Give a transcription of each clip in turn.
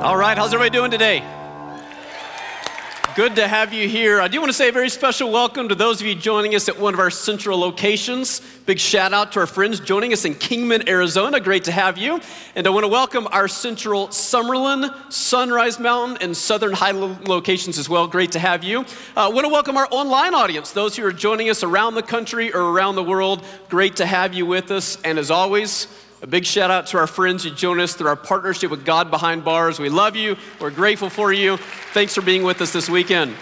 All right, how's everybody doing today? Good to have you here. I do want to say a very special welcome to those of you joining us at one of our central locations. Big shout out to our friends joining us in Kingman, Arizona. Great to have you. And I want to welcome our central Summerlin, Sunrise Mountain, and Southern High locations as well. Great to have you. Uh, I want to welcome our online audience, those who are joining us around the country or around the world. Great to have you with us. And as always, a big shout out to our friends who join us through our partnership with God Behind Bars. We love you. We're grateful for you. Thanks for being with us this weekend.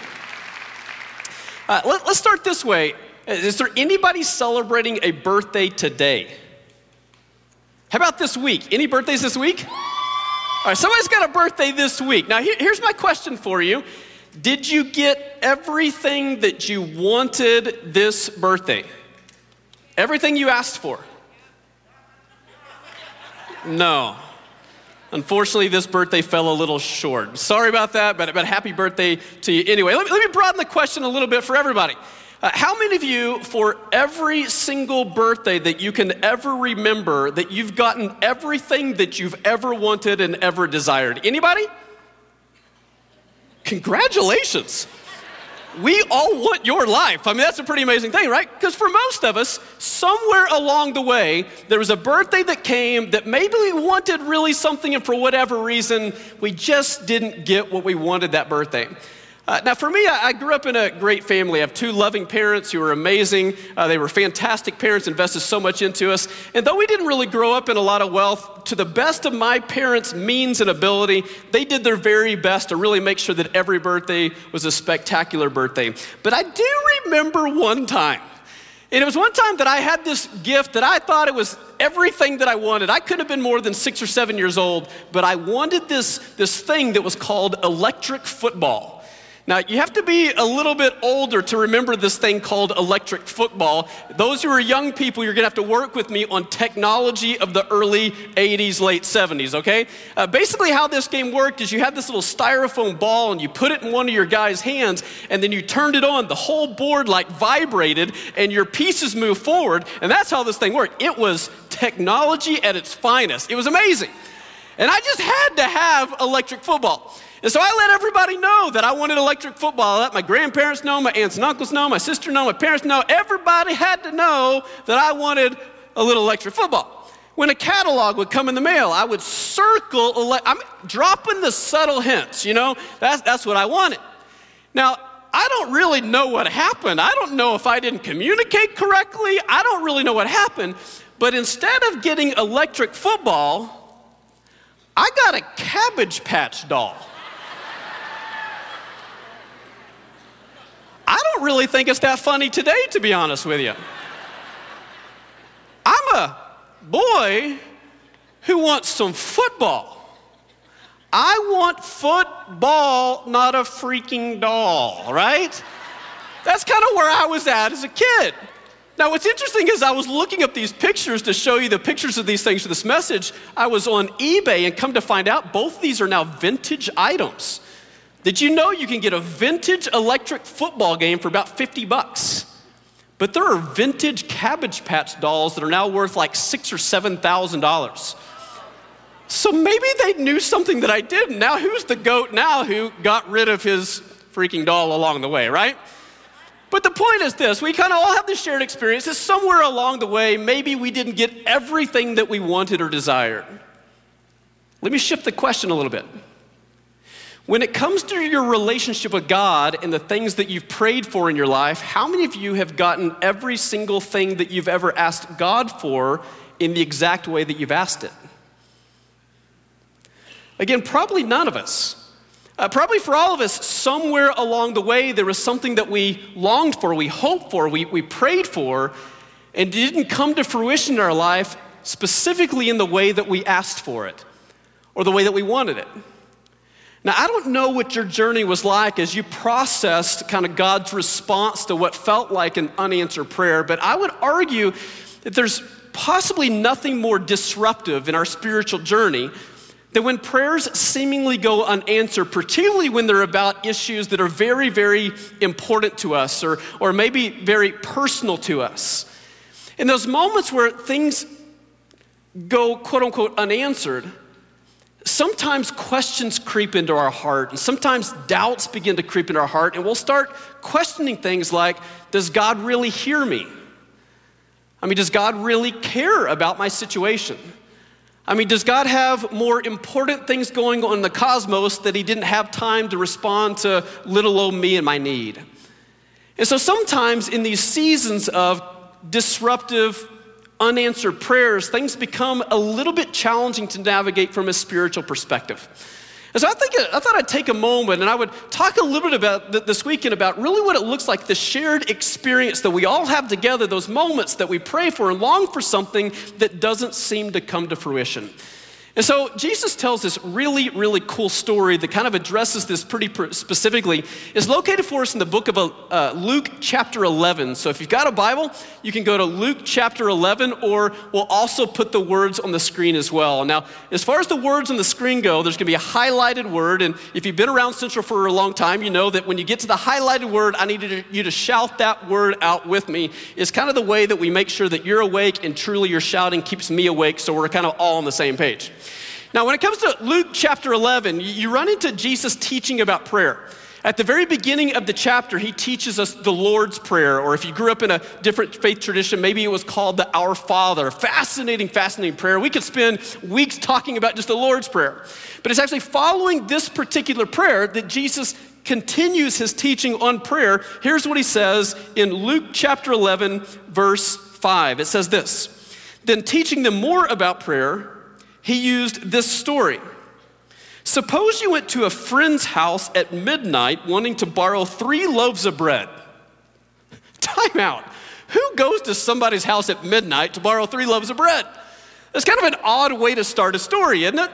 Uh, let, let's start this way. Is there anybody celebrating a birthday today? How about this week? Any birthdays this week? All right, somebody's got a birthday this week. Now, here, here's my question for you Did you get everything that you wanted this birthday? Everything you asked for? No. Unfortunately, this birthday fell a little short. Sorry about that, but, but happy birthday to you anyway. Let me, let me broaden the question a little bit for everybody. Uh, how many of you, for every single birthday that you can ever remember, that you've gotten everything that you've ever wanted and ever desired? Anybody? Congratulations we all want your life. I mean, that's a pretty amazing thing, right? Because for most of us, somewhere along the way, there was a birthday that came that maybe we wanted really something, and for whatever reason, we just didn't get what we wanted that birthday. Uh, now, for me, I, I, grew up in a great family. I have two loving parents who were amazing. Uh, they were fantastic parents, invested so much into us. And though we didn't really grow up in a lot of wealth, to the best of my parents' means and ability, they did their very best to really make sure that every birthday was a spectacular birthday. But I do remember one time. And it was one time that I had this gift that I thought it was everything that I wanted. I could have been more than six or seven years old, but I wanted this, this thing that was called electric football. Now, you have to be a little bit older to remember this thing called electric football. Those who are young people, you're gonna have to work with me on technology of the early 80s, late 70s, okay? Uh, basically, how this game worked is you had this little styrofoam ball and you put it in one of your guys' hands and then you turned it on. The whole board like vibrated and your pieces moved forward. And that's how this thing worked. It was technology at its finest. It was amazing. And I just had to have electric football. And so I let everybody know that I wanted electric football. I let my grandparents know, my aunts and uncles know, my sister know, my parents know. Everybody had to know that I wanted a little electric football. When a catalog would come in the mail, I would circle, ele- I'm dropping the subtle hints, you know, that's, that's what I wanted. Now, I don't really know what happened. I don't know if I didn't communicate correctly. I don't really know what happened. But instead of getting electric football, I got a cabbage patch doll. I don't really think it's that funny today, to be honest with you. I'm a boy who wants some football. I want football, not a freaking doll, right? That's kind of where I was at as a kid. Now, what's interesting is I was looking up these pictures to show you the pictures of these things for this message. I was on eBay and come to find out both of these are now vintage items. Did you know you can get a vintage electric football game for about 50 bucks? But there are vintage Cabbage Patch dolls that are now worth like six or seven thousand dollars. So maybe they knew something that I didn't. Now, who's the goat now who got rid of his freaking doll along the way, right? But the point is this we kind of all have this shared experience that somewhere along the way, maybe we didn't get everything that we wanted or desired. Let me shift the question a little bit. When it comes to your relationship with God and the things that you've prayed for in your life, how many of you have gotten every single thing that you've ever asked God for in the exact way that you've asked it? Again, probably none of us. Uh, probably for all of us, somewhere along the way, there was something that we longed for, we hoped for, we, we prayed for, and didn't come to fruition in our life specifically in the way that we asked for it or the way that we wanted it. Now, I don't know what your journey was like as you processed kind of God's response to what felt like an unanswered prayer, but I would argue that there's possibly nothing more disruptive in our spiritual journey than when prayers seemingly go unanswered, particularly when they're about issues that are very, very important to us or, or maybe very personal to us. In those moments where things go quote unquote unanswered, sometimes questions creep into our heart, and sometimes doubts begin to creep into our heart, and we'll start questioning things like Does God really hear me? I mean, does God really care about my situation? I mean, does God have more important things going on in the cosmos that He didn't have time to respond to little old me and my need? And so sometimes in these seasons of disruptive, unanswered prayers, things become a little bit challenging to navigate from a spiritual perspective. And so I, think, I thought I'd take a moment and I would talk a little bit about this weekend about really what it looks like the shared experience that we all have together, those moments that we pray for and long for something that doesn't seem to come to fruition. And so Jesus tells this really, really cool story that kind of addresses this pretty specifically. It's located for us in the book of uh, Luke chapter 11. So if you've got a Bible, you can go to Luke chapter 11, or we'll also put the words on the screen as well. Now, as far as the words on the screen go, there's going to be a highlighted word. And if you've been around Central for a long time, you know that when you get to the highlighted word, I need you to shout that word out with me. It's kind of the way that we make sure that you're awake and truly your shouting keeps me awake so we're kind of all on the same page. Now, when it comes to Luke chapter 11, you run into Jesus teaching about prayer. At the very beginning of the chapter, he teaches us the Lord's Prayer, or if you grew up in a different faith tradition, maybe it was called the Our Father. Fascinating, fascinating prayer. We could spend weeks talking about just the Lord's Prayer. But it's actually following this particular prayer that Jesus continues his teaching on prayer. Here's what he says in Luke chapter 11, verse 5. It says this Then teaching them more about prayer, he used this story. Suppose you went to a friend's house at midnight wanting to borrow three loaves of bread. Time out. Who goes to somebody's house at midnight to borrow three loaves of bread? That's kind of an odd way to start a story, isn't it?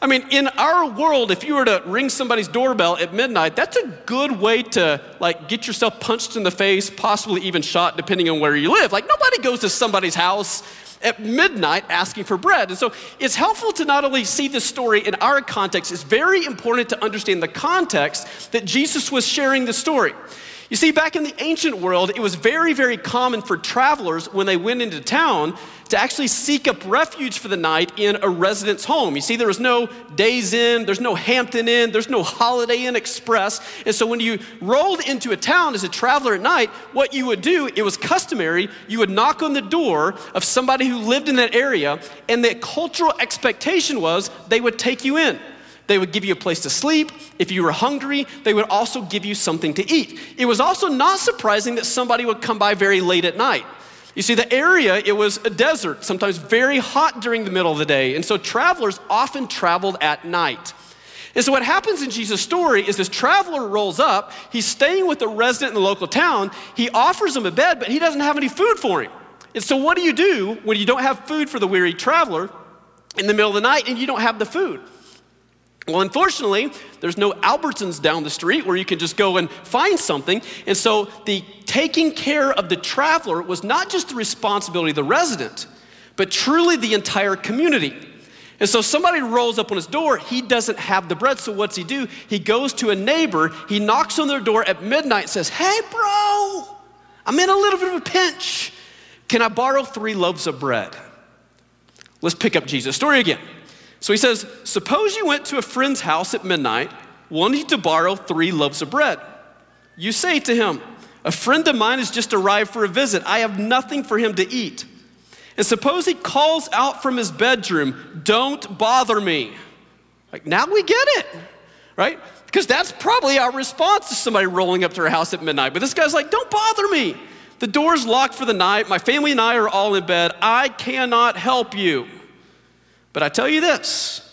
I mean, in our world, if you were to ring somebody's doorbell at midnight, that's a good way to like get yourself punched in the face, possibly even shot, depending on where you live. Like nobody goes to somebody's house at midnight asking for bread. And so it's helpful to not only see this story in our context, it's very important to understand the context that Jesus was sharing the story. You see, back in the ancient world, it was very, very common for travelers when they went into town to actually seek up refuge for the night in a resident's home. You see, there was no Days Inn, there's no Hampton Inn, there's no Holiday Inn Express. And so when you rolled into a town as a traveler at night, what you would do, it was customary, you would knock on the door of somebody who lived in that area, and the cultural expectation was they would take you in. They would give you a place to sleep. If you were hungry, they would also give you something to eat. It was also not surprising that somebody would come by very late at night. You see, the area, it was a desert, sometimes very hot during the middle of the day. And so travelers often traveled at night. And so what happens in Jesus' story is this traveler rolls up, he's staying with a resident in the local town, he offers him a bed, but he doesn't have any food for him. And so what do you do when you don't have food for the weary traveler in the middle of the night and you don't have the food? Well, unfortunately, there's no Albertsons down the street where you can just go and find something. And so the taking care of the traveler was not just the responsibility of the resident, but truly the entire community. And so somebody rolls up on his door, he doesn't have the bread. So what's he do? He goes to a neighbor, he knocks on their door at midnight and says, Hey, bro, I'm in a little bit of a pinch. Can I borrow three loaves of bread? Let's pick up Jesus' story again. So he says, Suppose you went to a friend's house at midnight, wanting to borrow three loaves of bread. You say to him, A friend of mine has just arrived for a visit. I have nothing for him to eat. And suppose he calls out from his bedroom, Don't bother me. Like, now we get it, right? Because that's probably our response to somebody rolling up to our house at midnight. But this guy's like, Don't bother me. The door's locked for the night. My family and I are all in bed. I cannot help you. But I tell you this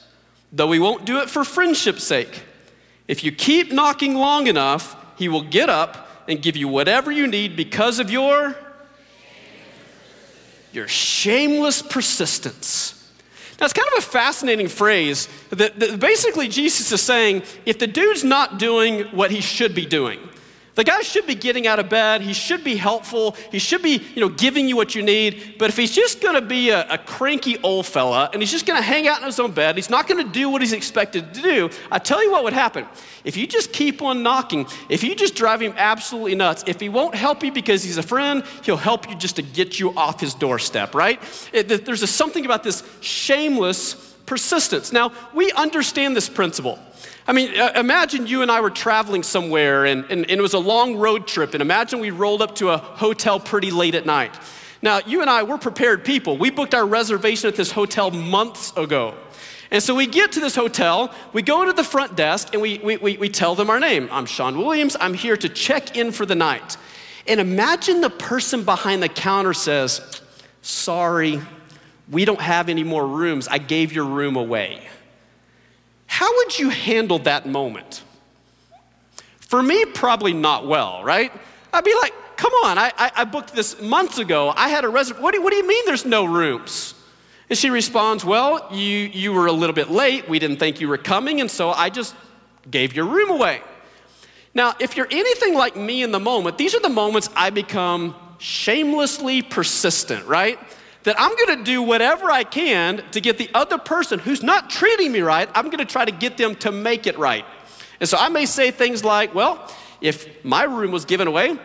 though we won't do it for friendship's sake, if you keep knocking long enough, he will get up and give you whatever you need because of your your shameless persistence. Now, it's kind of a fascinating phrase that, that basically Jesus is saying if the dude's not doing what he should be doing, the guy should be getting out of bed. He should be helpful. He should be, you know, giving you what you need. But if he's just going to be a, a, cranky old fella and he's just going to hang out in his own bed, he's not going to do what he's expected to do. I tell you what would happen. If you just keep on knocking, if you just drive him absolutely nuts, if he won't help you because he's a friend, he'll help you just to get you off his doorstep, right? It, there's a, something about this shameless persistence. Now, we understand this principle. I mean, uh, imagine you and I were traveling somewhere and, and, and, it was a long road trip, and imagine we rolled up to a hotel pretty late at night. Now, you and I, we're prepared people. We booked our reservation at this hotel months ago. And so we get to this hotel, we go to the front desk, and we, we, we, we tell them our name. I'm Shawn Williams, I'm here to check in for the night. And imagine the person behind the counter says, Sorry, we don't have any more rooms. I gave your room away. How would you handle that moment? For me, probably not well, right? I'd be like, come on, I, I, I booked this months ago. I had a reservation. What, what do you mean there's no rooms? And she responds, Well, you, you were a little bit late. We didn't think you were coming, and so I just gave your room away. Now, if you're anything like me in the moment, these are the moments I become shamelessly persistent, right? That I'm gonna do whatever I can to get the other person who's not treating me right, I'm gonna try to get them to make it right. And so I may say things like, Well, if my room was given away,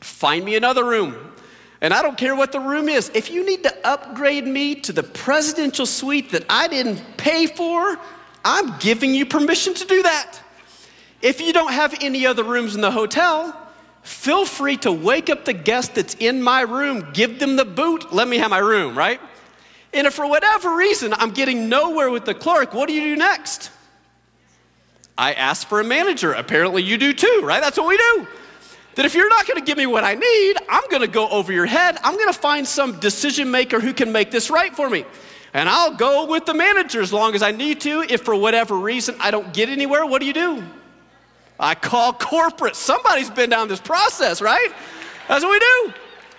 find me another room. And I don't care what the room is. If you need to upgrade me to the presidential suite that I didn't pay for, I'm giving you permission to do that. If you don't have any other rooms in the hotel, feel free to wake up the guest that's in my room, give them the boot, let me have my room, right? And if for whatever reason I'm getting nowhere with the clerk, what do you do next? I ask for a manager. Apparently you do too, right? That's what we do. That if you're not gonna give me what I need, I'm gonna go over your head. I'm gonna find some decision maker who can make this right for me. And I'll go with the manager as long as I need to. If for whatever reason I don't get anywhere, what do you do? I call corporate. Somebody's been down this process, right? That's what we do.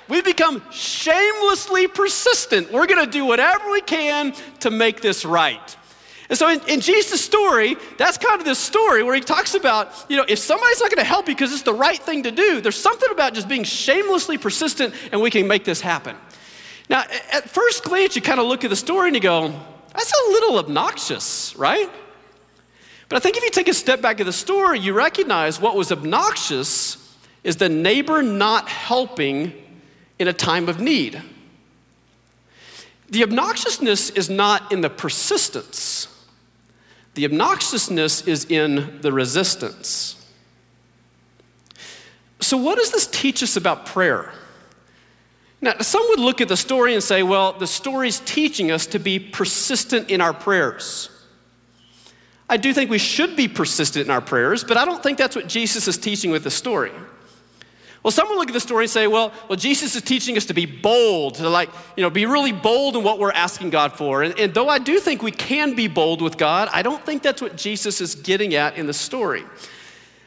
We become shamelessly persistent. We're gonna do whatever we can to make this right. And so in, in Jesus' story, that's kind of this story where he talks about, you know, if somebody's not going to help you because it's the right thing to do, there's something about just being shamelessly persistent and we can make this happen. Now, at first glance, you kind of look at the story and you go, that's a little obnoxious, right? But I think if you take a step back of the story, you recognize what was obnoxious is the neighbor not helping in a time of need. The obnoxiousness is not in the persistence, the obnoxiousness is in the resistance. So, what does this teach us about prayer? Now, some would look at the story and say, well, the story's teaching us to be persistent in our prayers. I do think we should be persistent in our prayers, but I don't think that's what Jesus is teaching with the story. Well, someone look at the story and say, well, well, Jesus is teaching us to be bold, to like, you know, be really bold in what we're asking God for. And, and though I do think we can be bold with God, I don't think that's what Jesus is getting at in the story.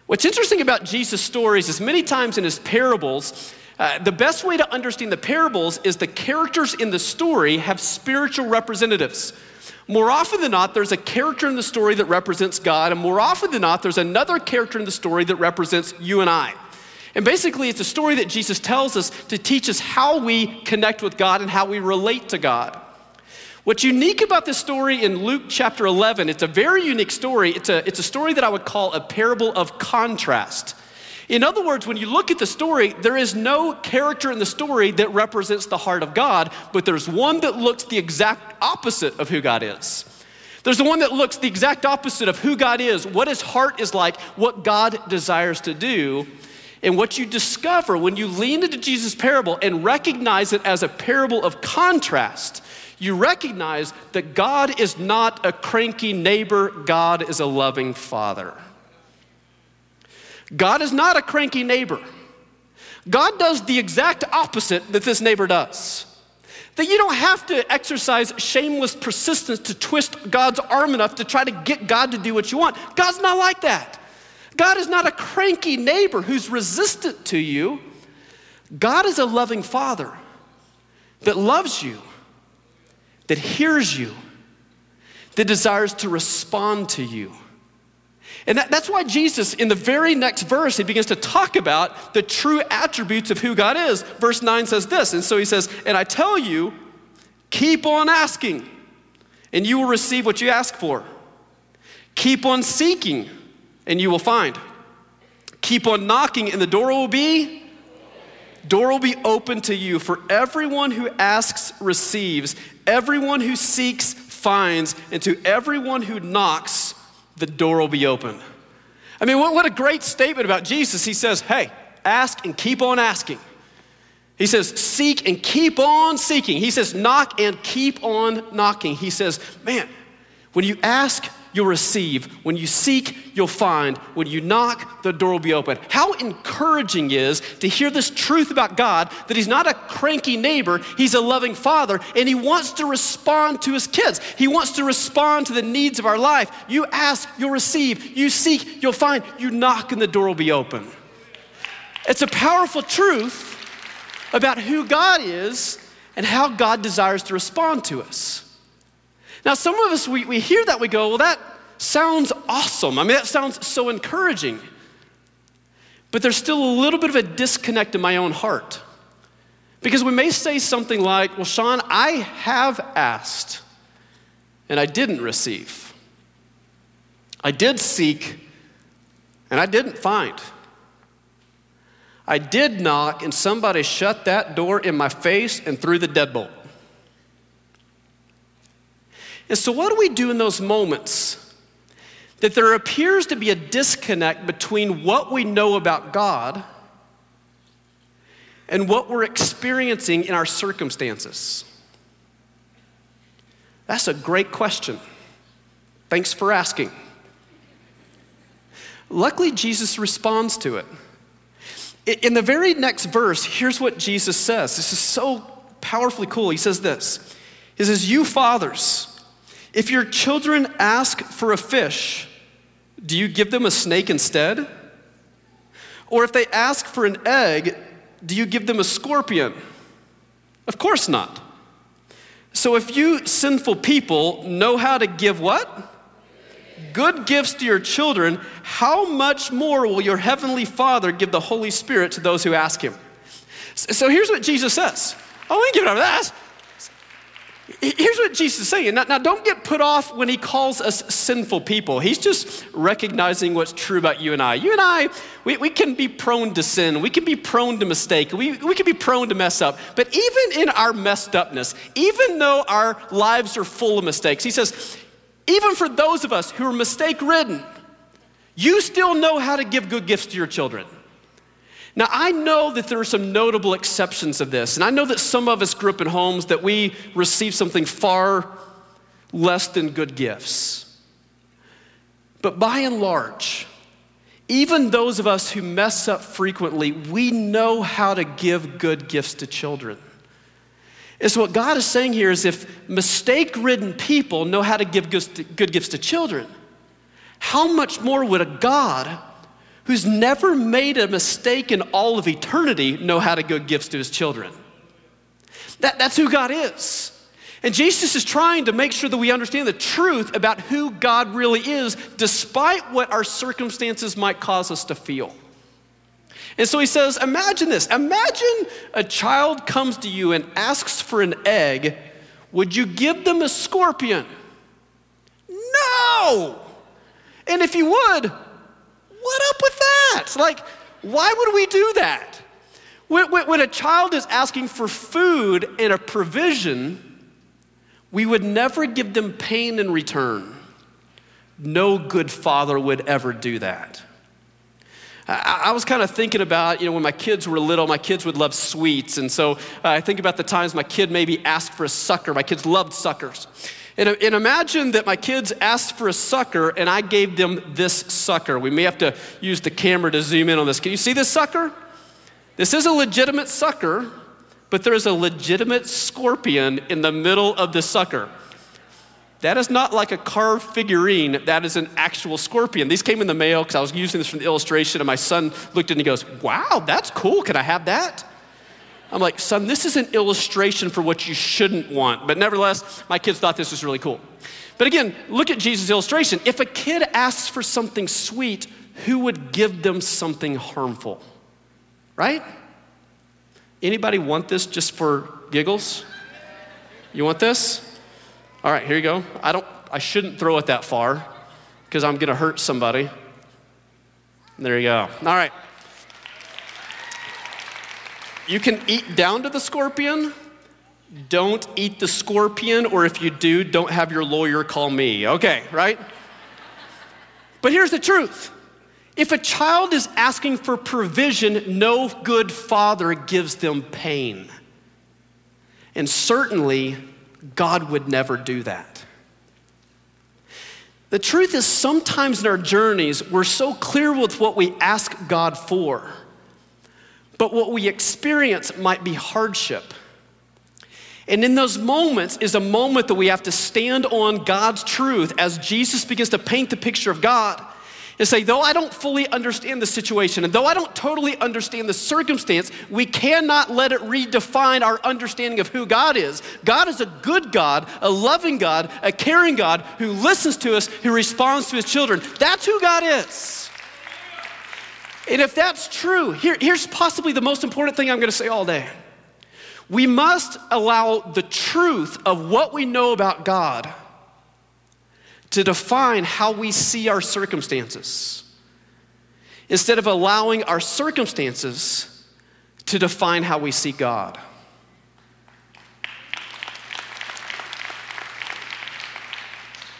What's interesting about Jesus' stories is many times in his parables, uh, the best way to understand the parables is the characters in the story have spiritual representatives. More often than not, there's a character in the story that represents God, and more often than not, there's another character in the story that represents you and I. And basically, it's a story that Jesus tells us to teach us how we connect with God and how we relate to God. What's unique about this story in Luke chapter 11, it's a very unique story. It's a, it's a story that I would call a parable of contrast. In other words, when you look at the story, there is no character in the story that represents the heart of God, but there's one that looks the exact opposite of who God is. There's the one that looks the exact opposite of who God is, what his heart is like, what God desires to do. And what you discover when you lean into Jesus' parable and recognize it as a parable of contrast, you recognize that God is not a cranky neighbor, God is a loving father. God is not a cranky neighbor. God does the exact opposite that this neighbor does. That you don't have to exercise shameless persistence to twist God's arm enough to try to get God to do what you want. God's not like that. God is not a cranky neighbor who's resistant to you. God is a loving father that loves you, that hears you, that desires to respond to you. And that, that's why Jesus, in the very next verse, he begins to talk about the true attributes of who God is. Verse 9 says this, and so he says, And I tell you, keep on asking, and you will receive what you ask for. Keep on seeking and you will find. Keep on knocking, and the door will be door will be open to you for everyone who asks receives everyone who seeks finds, and to everyone who knocks, the door will be open. I mean, what, what a great statement about Jesus. He says, Hey, ask and keep on asking. He says, Seek and keep on seeking. He says, Knock and keep on knocking. He says, Man, when you ask, you'll receive. When you seek, you'll find. When you knock, the door will be open. How encouraging is to hear this truth about God that He's not a cranky neighbor, He's a loving Father, and He wants to respond to His kids. He wants to respond to the needs of our life. You ask, you'll receive. You seek, you'll find. You knock, and the door will be open. It's a powerful truth about who God is and how God desires to respond to us. Now, some of us, we, we hear that, we go, well, that sounds awesome. I mean, that sounds so encouraging. But there's still a little bit of a disconnect in my own heart. Because we may say something like, well, Shawn, I have asked and I didn't receive. I did seek and I didn't find. I did knock and somebody shut that door in my face and threw the deadbolt. And so, what do we do in those moments? That there appears to be a disconnect between what we know about God and what we're experiencing in our circumstances? That's a great question. Thanks for asking. Luckily, Jesus responds to it. In the very next verse, here's what Jesus says. This is so powerfully cool. He says this He says, You fathers, if your children ask for a fish, do you give them a snake instead? Or if they ask for an egg, do you give them a scorpion? Of course not. So if you sinful people know how to give what? Good gifts to your children, how much more will your heavenly Father give the Holy Spirit to those who ask him? So here's what Jesus says. Oh, we give it over that. Here's what Jesus is saying. Now, now, don't get put off when he calls us sinful people. He's just recognizing what's true about you and I. You and I, we, we can be prone to sin. We can be prone to mistake. We, we can be prone to mess up. But even in our messed upness, even though our lives are full of mistakes, he says, even for those of us who are mistake ridden, you still know how to give good gifts to your children. Now, I know that there are some notable exceptions of this, and I know that some of us grew up in homes that we received something far less than good gifts. But by and large, even those of us who mess up frequently, we know how to give good gifts to children. And so, what God is saying here is if mistake ridden people know how to give good gifts to children, how much more would a God who's never made a mistake in all of eternity, know how to give gifts to his children. That, that's who God is. And Jesus is trying to make sure that we understand the truth about who God really is, despite what our circumstances might cause us to feel. And so he says, Imagine this. Imagine a child comes to you and asks for an egg. Would you give them a scorpion? No! And if you would, what up with that? Like, why would we do that? When, when, when a child is asking for food and a provision, we would never give them pain in return. No good father would ever do that. I, was kind of thinking about, you know, when my kids were little, my kids would love sweets. And so uh, I think about the times my kid maybe asked for a sucker. My kids loved suckers. And, and, imagine that my kids asked for a sucker and I gave them this sucker. We may have to use the camera to zoom in on this. Can you see this sucker? This is a legitimate sucker, but there's a legitimate scorpion in the middle of the sucker. That is not like a carved figurine, that is an actual scorpion. These came in the mail because I was using this from the illustration, and my son looked at it and he goes, Wow, that's cool. Can I have that? I'm like, son, this is an illustration for what you shouldn't want. But nevertheless, my kids thought this was really cool. But again, look at Jesus' illustration. If a kid asks for something sweet, who would give them something harmful? Right? Anybody want this just for giggles? You want this? All right, here you go. I don't I shouldn't throw it that far because I'm going to hurt somebody. There you go. All right. You can eat down to the scorpion, don't eat the scorpion, or if you do, don't have your lawyer call me. Okay, right? But here's the truth if a child is asking for provision, no good father gives them pain. And certainly, God would never do that. The truth is, sometimes in our journeys, we're so clear with what we ask God for, but what we experience might be hardship. And in those moments is a moment that we have to stand on God's truth as Jesus begins to paint the picture of God and say, though I don't fully understand the situation and though I don't totally understand the circumstance, we cannot let it redefine our understanding of who God is. God is a good God, a loving God, a caring God who listens to us, who responds to his children. That's who God is. And if that's true, here, here's possibly the most important thing I'm going to say all day. We must allow the truth of what we know about God to define how we see our circumstances instead of allowing our circumstances to define how we see God.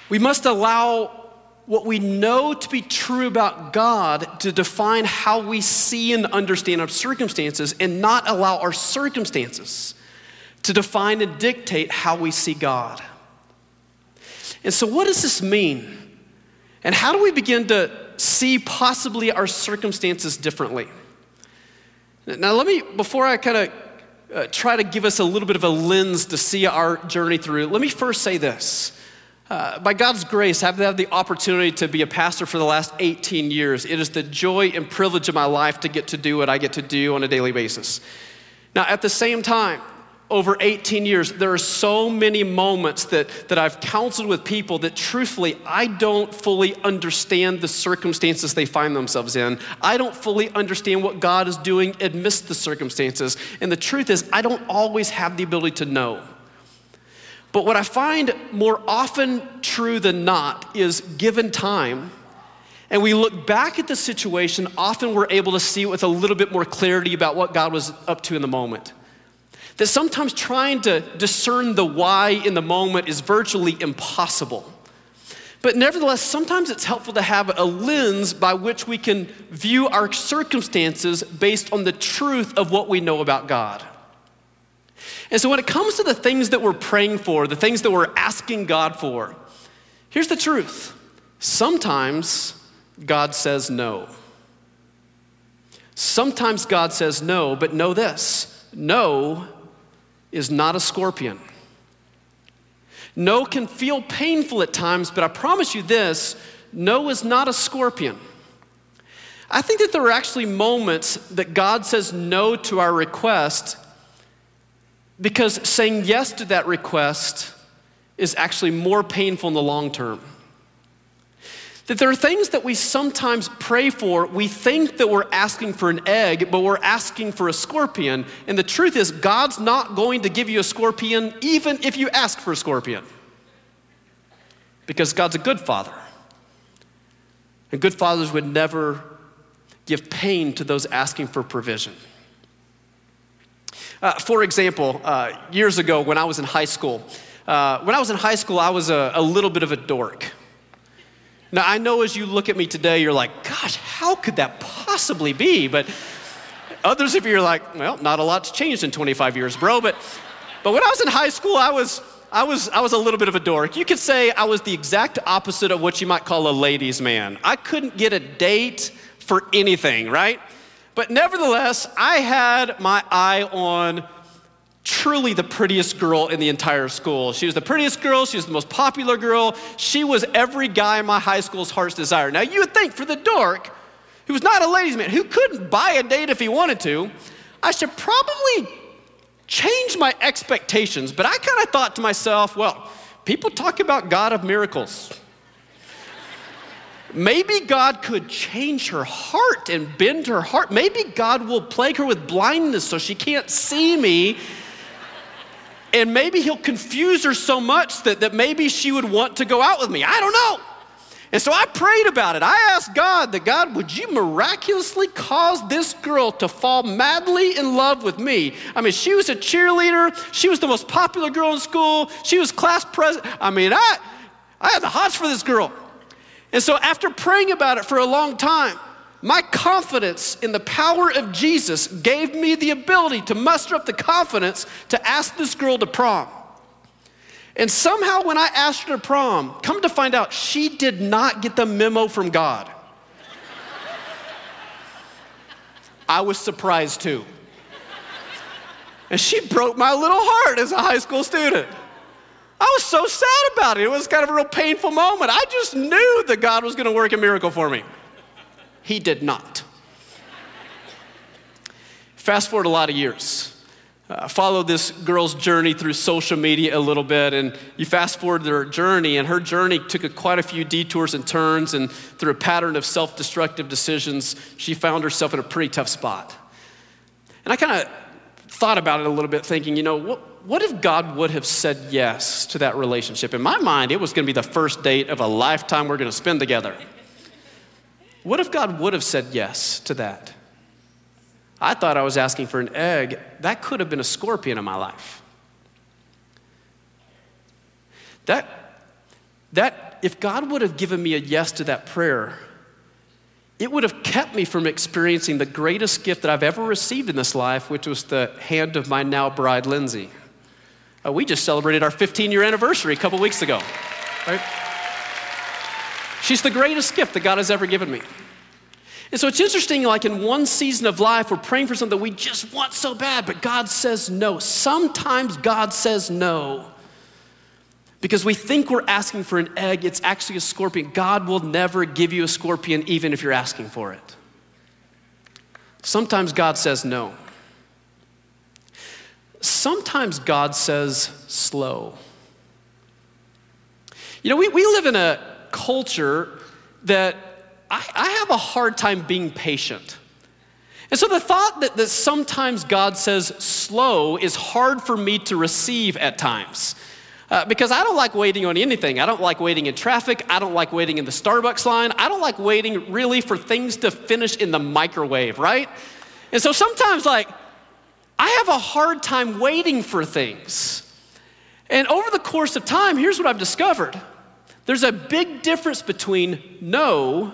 We must allow what we know to be true about God to define how we see and understand our circumstances and not allow our circumstances to define and dictate how we see God. And so, what does this mean? And how do we begin to see possibly our circumstances differently? Now, let me, before I kind of uh, try to give us a little bit of a lens to see our journey through, let me first say this. Uh, by God's grace, I've had the opportunity to be a pastor for the last 18 years. It is the joy and privilege of my life to get to do what I get to do on a daily basis. Now, at the same time, over 18 years, there are so many moments that, that I've counseled with people that truthfully, I don't fully understand the circumstances they find themselves in. I don't fully understand what God is doing amidst the circumstances. And the truth is, I don't always have the ability to know. But what I find more often true than not is given time, and we look back at the situation, often we're able to see with a little bit more clarity about what God was up to in the moment that sometimes trying to discern the why in the moment is virtually impossible. But nevertheless, sometimes it's helpful to have a lens by which we can view our circumstances based on the truth of what we know about God. And so, when it comes to the things that we're praying for, the things that we're asking God for, here's the truth sometimes God says no. Sometimes God says no, but know this no is not a scorpion. No can feel painful at times, but I promise you this no is not a scorpion. I think that there are actually moments that God says no to our request because saying yes to that request is actually more painful in the long term. That there are things that we sometimes pray for. We think that we're asking for an egg, but we're asking for a scorpion. And the truth is, God's not going to give you a scorpion even if you ask for a scorpion. Because God's a good father. And good fathers would never give pain to those asking for provision. Uh, for example, uh, years ago when I was in high school, uh, when I was in high school, I was a, a little bit of a dork. Now, I know as you look at me today, you're like, gosh, how could that possibly be? But others of you are like, well, not a lot's changed in 25 years, bro. But, but when I was in high school, I was, I, was, I was a little bit of a dork. You could say I was the exact opposite of what you might call a ladies' man. I couldn't get a date for anything, right? But nevertheless, I had my eye on truly the prettiest girl in the entire school. She was the prettiest girl, she was the most popular girl. She was every guy in my high school's heart's desire. Now, you would think for the dork, who was not a ladies' man, who couldn't buy a date if he wanted to, I should probably change my expectations. But I kind of thought to myself, well, people talk about God of miracles. Maybe God could change her heart and bend her heart. Maybe God will plague her with blindness so she can't see me and maybe he'll confuse her so much that, that maybe she would want to go out with me. I don't know. And so I prayed about it. I asked God that God, would you miraculously cause this girl to fall madly in love with me? I mean, she was a cheerleader. She was the most popular girl in school. She was class president. I mean, I, I had the hots for this girl. And so after praying about it for a long time, my confidence in the power of Jesus gave me the ability to muster up the confidence to ask this girl to prom. And somehow, when I asked her to prom, come to find out, she did not get the memo from God. I was surprised too. And she broke my little heart as a high school student. I was so sad about it. It was kind of a real painful moment. I just knew that God was going to work a miracle for me. He did not. Fast forward a lot of years uh, follow this girl's journey through social media a little bit, and you fast forward their journey, and her journey took a, quite a few detours and turns, and through a pattern of self destructive decisions, she found herself in a pretty tough spot. And I kind of thought about it a little bit, thinking, you know, what, what if God would have said yes to that relationship? In my mind, it was going to be the first date of a lifetime we're going to spend together. What if God would have said yes to that? I thought I was asking for an egg. That could have been a scorpion in my life. That, that, if God would have given me a yes to that prayer, it would have kept me from experiencing the greatest gift that I've ever received in this life, which was the hand of my now bride, Lindsay. Uh, we just celebrated our 15 year anniversary a couple weeks ago, right? She's the greatest gift that God has ever given me. And so it's interesting, like in one season of life, we're praying for something that we just want so bad, but God says no. Sometimes God says no because we think we're asking for an egg, it's actually a scorpion. God will never give you a scorpion, even if you're asking for it. Sometimes God says no. Sometimes God says slow. You know, we, we live in a culture that I, I have a hard time being patient. And so the thought that, that sometimes God says slow is hard for me to receive at times. Uh, because I don't like waiting on anything. I don't like waiting in traffic. I don't like waiting in the Starbucks line. I don't like waiting really for things to finish in the microwave, right? And so sometimes, like, I have a hard time waiting for things. And over the course of time, here's what I've discovered there's a big difference between no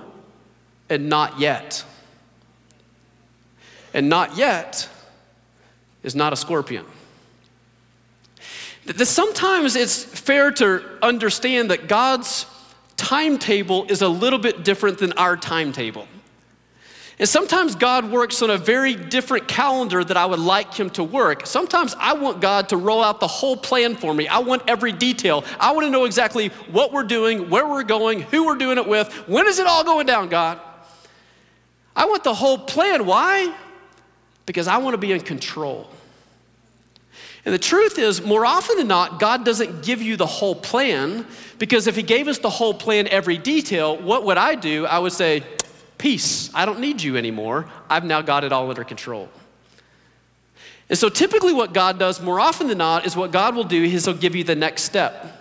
and not yet. And not yet is not a scorpion. That sometimes it's fair to understand that God's timetable is a little bit different than our timetable. And sometimes God works on a very different calendar that I would like Him to work. Sometimes I want God to roll out the whole plan for me. I want every detail. I want to know exactly what we're doing, where we're going, who we're doing it with. When is it all going down, God? I want the whole plan. Why? Because I want to be in control. And the truth is, more often than not, God doesn't give you the whole plan because if He gave us the whole plan, every detail, what would I do? I would say, Peace, I don't need you anymore. I've now got it all under control. And so, typically, what God does more often than not is what God will do is He'll give you the next step.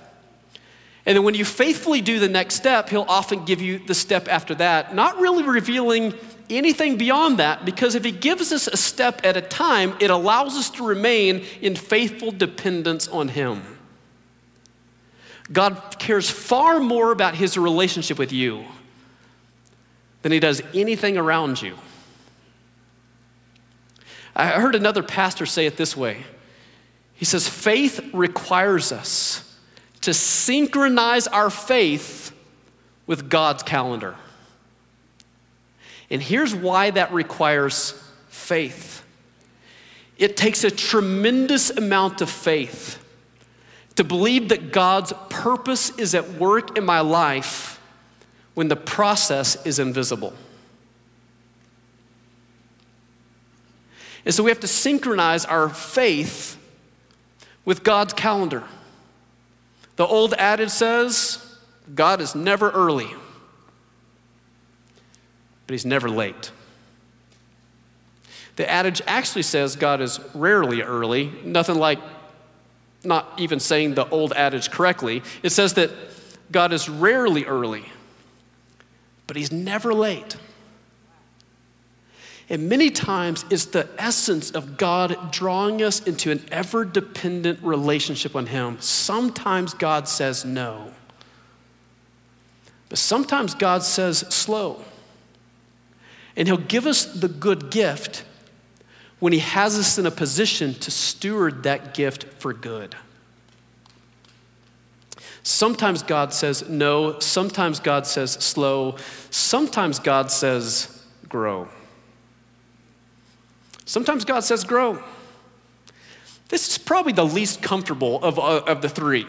And then, when you faithfully do the next step, He'll often give you the step after that, not really revealing anything beyond that because if He gives us a step at a time, it allows us to remain in faithful dependence on Him. God cares far more about His relationship with you than He does anything around you. I heard another pastor say it this way He says, Faith requires us to synchronize our faith with God's calendar. And here's why that requires faith it takes a tremendous amount of faith to believe that God's purpose is at work in my life when the process is invisible. And so we have to synchronize our faith with God's calendar. The old adage says, God is never early but he's never late. The adage actually says God is rarely early, nothing like not even saying the old adage correctly. It says that God is rarely early, but He's never late. And many times it's the essence of God drawing us into an ever dependent relationship on Him. Sometimes God says no, but sometimes God says slow. And He'll give us the good gift when He has us in a position to steward that gift for good. Sometimes God says no, sometimes God says slow, sometimes God says grow. Sometimes God says grow. This is probably the least comfortable of, uh, of the three.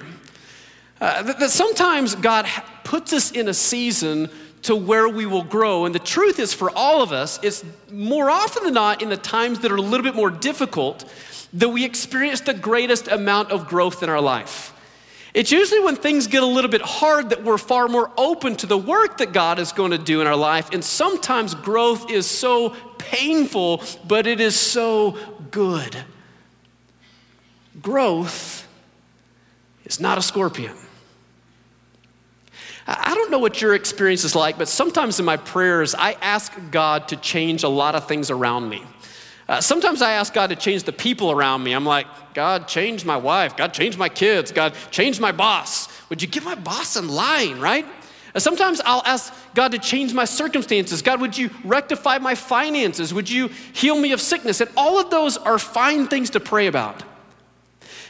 Uh, that, that sometimes God puts us in a season to where we will grow. And the truth is, for all of us, it's more often than not in the times that are a little bit more difficult that we experience the greatest amount of growth in our life. It's usually when things get a little bit hard that we're far more open to the work that God is going to do in our life. And sometimes growth is so painful, but it is so good. Growth is not a scorpion. I don't know what your experience is like, but sometimes in my prayers, I ask God to change a lot of things around me. Uh, sometimes I ask God to change the people around me. I'm like, God, change my wife. God, change my kids. God, change my boss. Would you give my boss in line, right? Uh, sometimes I'll ask God to change my circumstances. God, would you rectify my finances? Would you heal me of sickness? And all of those are fine things to pray about.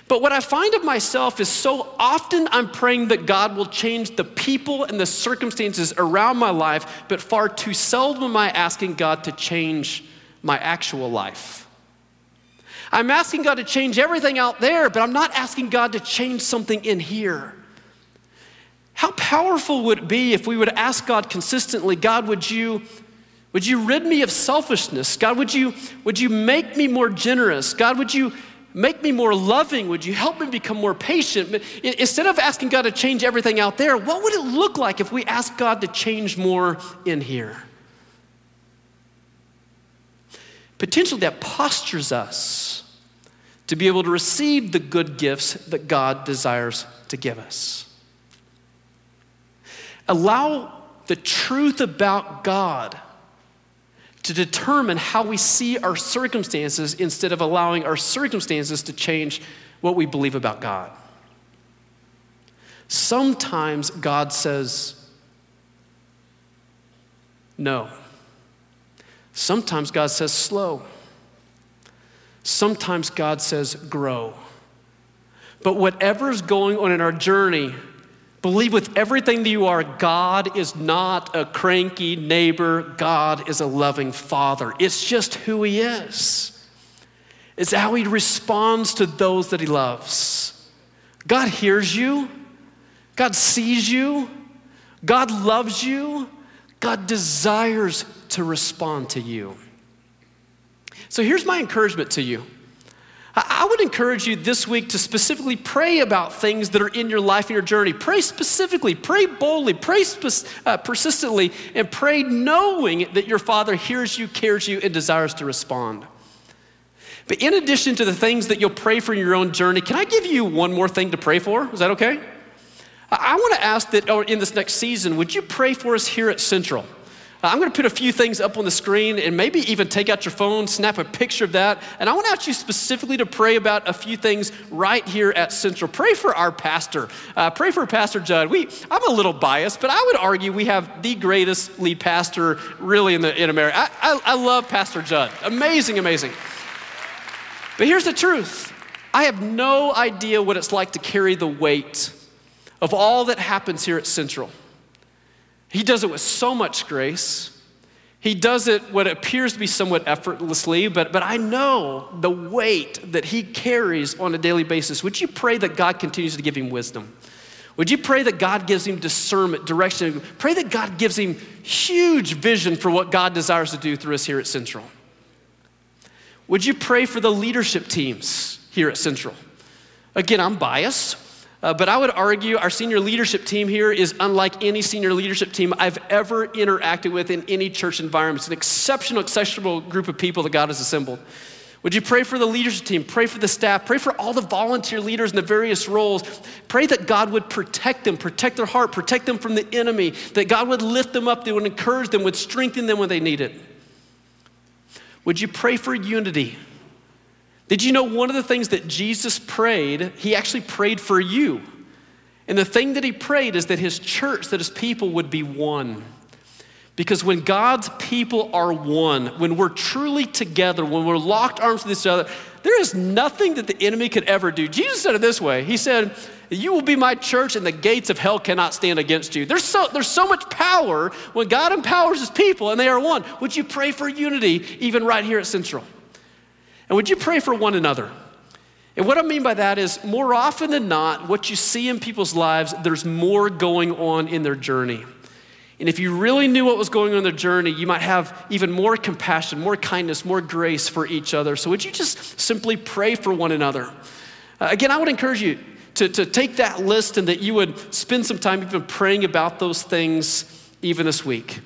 But what I find of myself is so often I'm praying that God will change the people and the circumstances around my life, but far too seldom am I asking God to change my actual life. I'm asking God to change everything out there, but I'm not asking God to change something in here. How powerful would it be if we would ask God consistently, God, would you, would you rid me of selfishness? God, would you, would you make me more generous? God, would you make me more loving? Would you help me become more patient? Instead of asking God to change everything out there, what would it look like if we asked God to change more in here? Potentially, that postures us to be able to receive the good gifts that God desires to give us. Allow the truth about God to determine how we see our circumstances instead of allowing our circumstances to change what we believe about God. Sometimes God says, no. Sometimes God says, slow. Sometimes God says, grow. But whatever's going on in our journey, Believe with everything that you are, God is not a cranky neighbor. God is a loving father. It's just who He is, it's how He responds to those that He loves. God hears you, God sees you, God loves you, God desires to respond to you. So here's my encouragement to you. I would encourage you this week to specifically pray about things that are in your life and your journey. Pray specifically, pray boldly, pray spe- uh, persistently, and pray knowing that your Father hears you, cares you, and desires to respond. But in addition to the things that you'll pray for in your own journey, can I give you one more thing to pray for? Is that okay? I want to ask that in this next season, would you pray for us here at Central? Uh, I'm going to put a few things up on the screen and maybe even take out your phone, snap a picture of that. And I want to ask you specifically to pray about a few things right here at Central. Pray for our pastor. Uh, pray for Pastor Judd. We, I'm a little biased, but I would argue we have the greatest lead pastor really in, the, in America. I, I, I love Pastor Judd. Amazing, amazing. But here's the truth I have no idea what it's like to carry the weight of all that happens here at Central. He does it with so much grace. He does it what appears to be somewhat effortlessly, but, but I know the weight that he carries on a daily basis. Would you pray that God continues to give him wisdom? Would you pray that God gives him discernment, direction? Pray that God gives him huge vision for what God desires to do through us here at Central. Would you pray for the leadership teams here at Central? Again, I'm biased. Uh, but I would argue our senior leadership team here is unlike any senior leadership team I've ever interacted with in any church environment. It's an exceptional, exceptional group of people that God has assembled. Would you pray for the leadership team? Pray for the staff. Pray for all the volunteer leaders in the various roles. Pray that God would protect them, protect their heart, protect them from the enemy, that God would lift them up, that would encourage them, would strengthen them when they need it. Would you pray for unity? Did you know one of the things that Jesus prayed, he actually prayed for you? And the thing that he prayed is that his church, that his people would be one. Because when God's people are one, when we're truly together, when we're locked arms with each other, there is nothing that the enemy could ever do. Jesus said it this way He said, You will be my church, and the gates of hell cannot stand against you. There's so, there's so much power when God empowers his people and they are one. Would you pray for unity, even right here at Central? And would you pray for one another? And what I mean by that is, more often than not, what you see in people's lives, there's more going on in their journey. And if you really knew what was going on in their journey, you might have even more compassion, more kindness, more grace for each other. So, would you just simply pray for one another? Uh, again, I would encourage you to, to take that list and that you would spend some time even praying about those things even this week.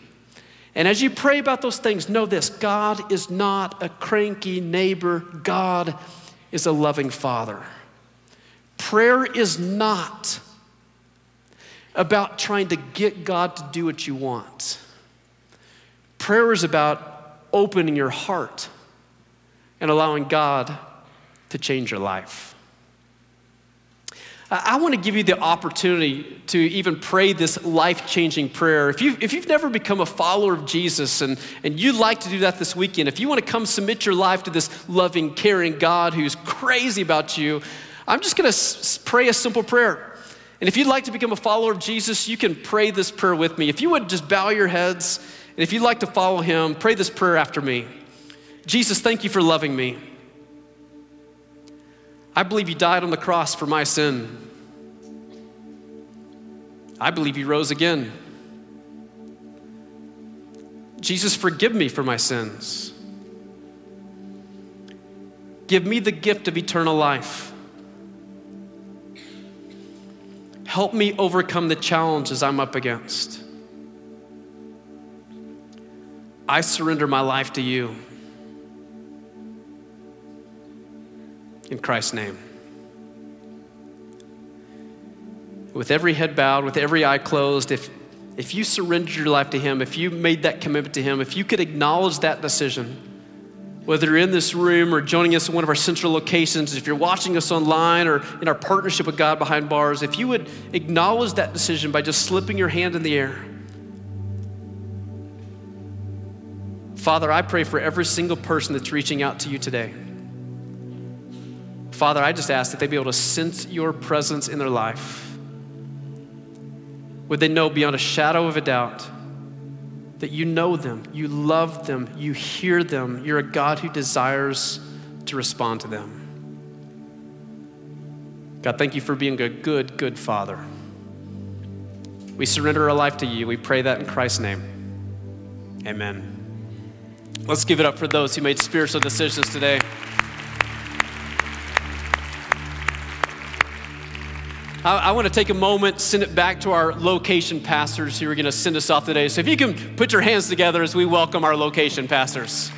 And as you pray about those things, know this God is not a cranky neighbor, God is a loving father. Prayer is not about trying to get God to do what you want. Prayer is about opening your heart and allowing God to change your life. I want to give you the opportunity to even pray this life changing prayer. If, you've, if you've never become a follower of Jesus and, and you'd like to do that this weekend, if you want to come submit your life to this loving, caring God who's crazy about you, I'm just going to pray a simple prayer. And if you'd like to become a follower of Jesus, you can pray this prayer with me. If you would just bow your heads, and if you'd like to follow him, pray this prayer after me. Jesus, thank you for loving me. I believe you died on the cross for my sin. I believe you rose again. Jesus, forgive me for my sins. Give me the gift of eternal life. Help me overcome the challenges I'm up against. I surrender my life to you. In Christ's name. With every head bowed, with every eye closed, if, if you surrendered your life to Him, if you made that commitment to Him, if you could acknowledge that decision, whether you're in this room or joining us in one of our central locations, if you're watching us online or in our partnership with God Behind Bars, if you would acknowledge that decision by just slipping your hand in the air. Father, I pray for every single person that's reaching out to you today. Father, I just ask that they be able to sense your presence in their life. Would they know beyond a shadow of a doubt that you know them, you love them, you hear them. You're a God who desires to respond to them. God, thank you for being a good, good Father. We surrender our life to you. We pray that in Christ's name. Amen. Let's give it up for those who made spiritual decisions today. I, I want to take a moment, send it back to our location pastors who are going to send us off today. So if you can put your hands together as we welcome our location pastors.